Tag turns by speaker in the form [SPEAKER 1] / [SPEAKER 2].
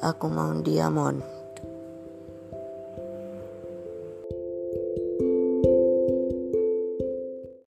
[SPEAKER 1] Aku mau diamond.